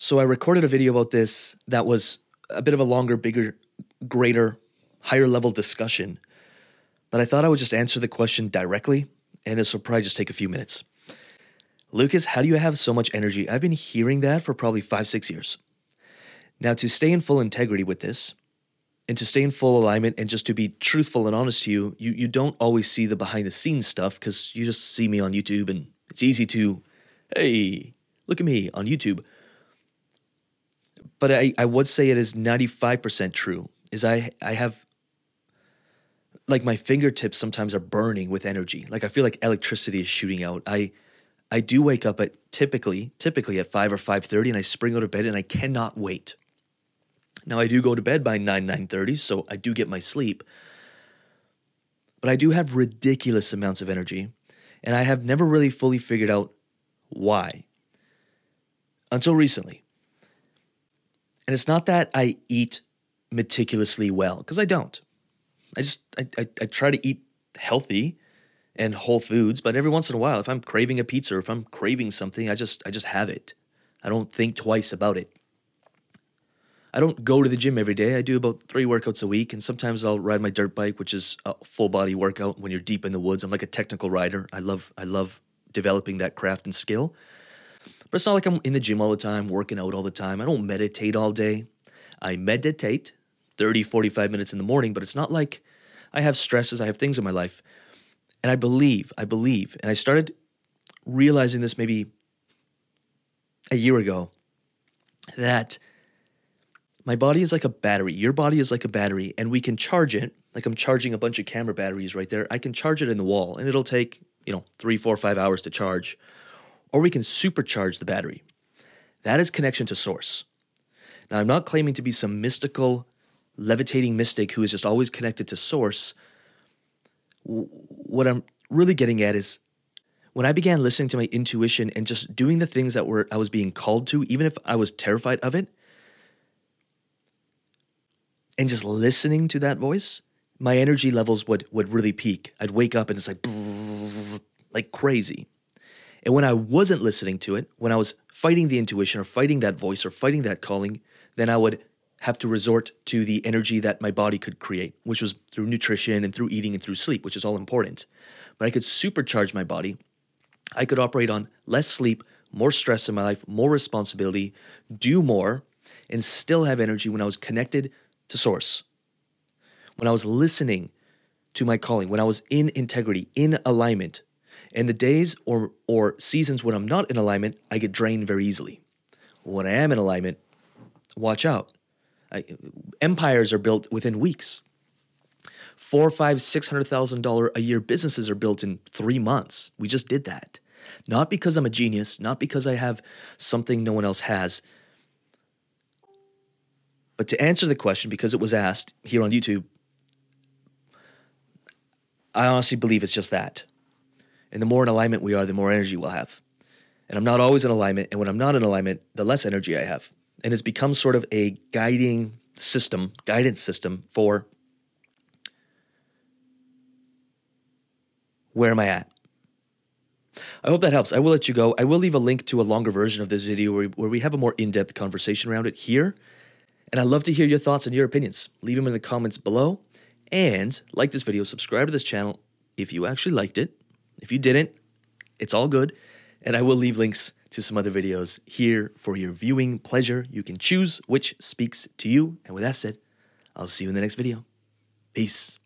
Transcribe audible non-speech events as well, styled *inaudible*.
So I recorded a video about this that was a bit of a longer, bigger, greater, higher level discussion. But I thought I would just answer the question directly, and this will probably just take a few minutes. Lucas, how do you have so much energy? I've been hearing that for probably five, six years. Now, to stay in full integrity with this, and to stay in full alignment and just to be truthful and honest to you, you, you don't always see the behind the scenes stuff because you just see me on YouTube and it's easy to, hey, look at me on YouTube. But I, I would say it is 95% true, is I, I have, like my fingertips sometimes are burning with energy. Like I feel like electricity is shooting out. I, I do wake up at typically, typically at 5 or 5.30 and I spring out of bed and I cannot wait now I do go to bed by 9 9:30, so I do get my sleep. But I do have ridiculous amounts of energy, and I have never really fully figured out why. Until recently. And it's not that I eat meticulously well, because I don't. I just I, I, I try to eat healthy and whole foods, but every once in a while, if I'm craving a pizza or if I'm craving something, I just I just have it. I don't think twice about it. I don't go to the gym every day. I do about three workouts a week, and sometimes I'll ride my dirt bike, which is a full body workout when you're deep in the woods. I'm like a technical rider. I love I love developing that craft and skill. But it's not like I'm in the gym all the time, working out all the time. I don't meditate all day. I meditate 30, 45 minutes in the morning, but it's not like I have stresses, I have things in my life. And I believe, I believe, and I started realizing this maybe a year ago that my body is like a battery. Your body is like a battery, and we can charge it. Like I'm charging a bunch of camera batteries right there. I can charge it in the wall, and it'll take, you know, three, four, five hours to charge. Or we can supercharge the battery. That is connection to source. Now, I'm not claiming to be some mystical, levitating mystic who is just always connected to source. What I'm really getting at is when I began listening to my intuition and just doing the things that were I was being called to, even if I was terrified of it, and just listening to that voice, my energy levels would would really peak. I'd wake up and it's like *laughs* like crazy. And when I wasn't listening to it, when I was fighting the intuition or fighting that voice or fighting that calling, then I would have to resort to the energy that my body could create, which was through nutrition and through eating and through sleep, which is all important. But I could supercharge my body. I could operate on less sleep, more stress in my life, more responsibility, do more, and still have energy when I was connected to source, when I was listening to my calling, when I was in integrity, in alignment, and the days or, or seasons when I'm not in alignment, I get drained very easily. When I am in alignment, watch out. I, empires are built within weeks. Four, five, six hundred thousand dollar a year businesses are built in three months. We just did that. Not because I'm a genius, not because I have something no one else has, but to answer the question, because it was asked here on YouTube, I honestly believe it's just that. And the more in alignment we are, the more energy we'll have. And I'm not always in alignment. And when I'm not in alignment, the less energy I have. And it's become sort of a guiding system, guidance system for where am I at? I hope that helps. I will let you go. I will leave a link to a longer version of this video where, where we have a more in depth conversation around it here. And I'd love to hear your thoughts and your opinions. Leave them in the comments below. And like this video, subscribe to this channel if you actually liked it. If you didn't, it's all good. And I will leave links to some other videos here for your viewing pleasure. You can choose which speaks to you. And with that said, I'll see you in the next video. Peace.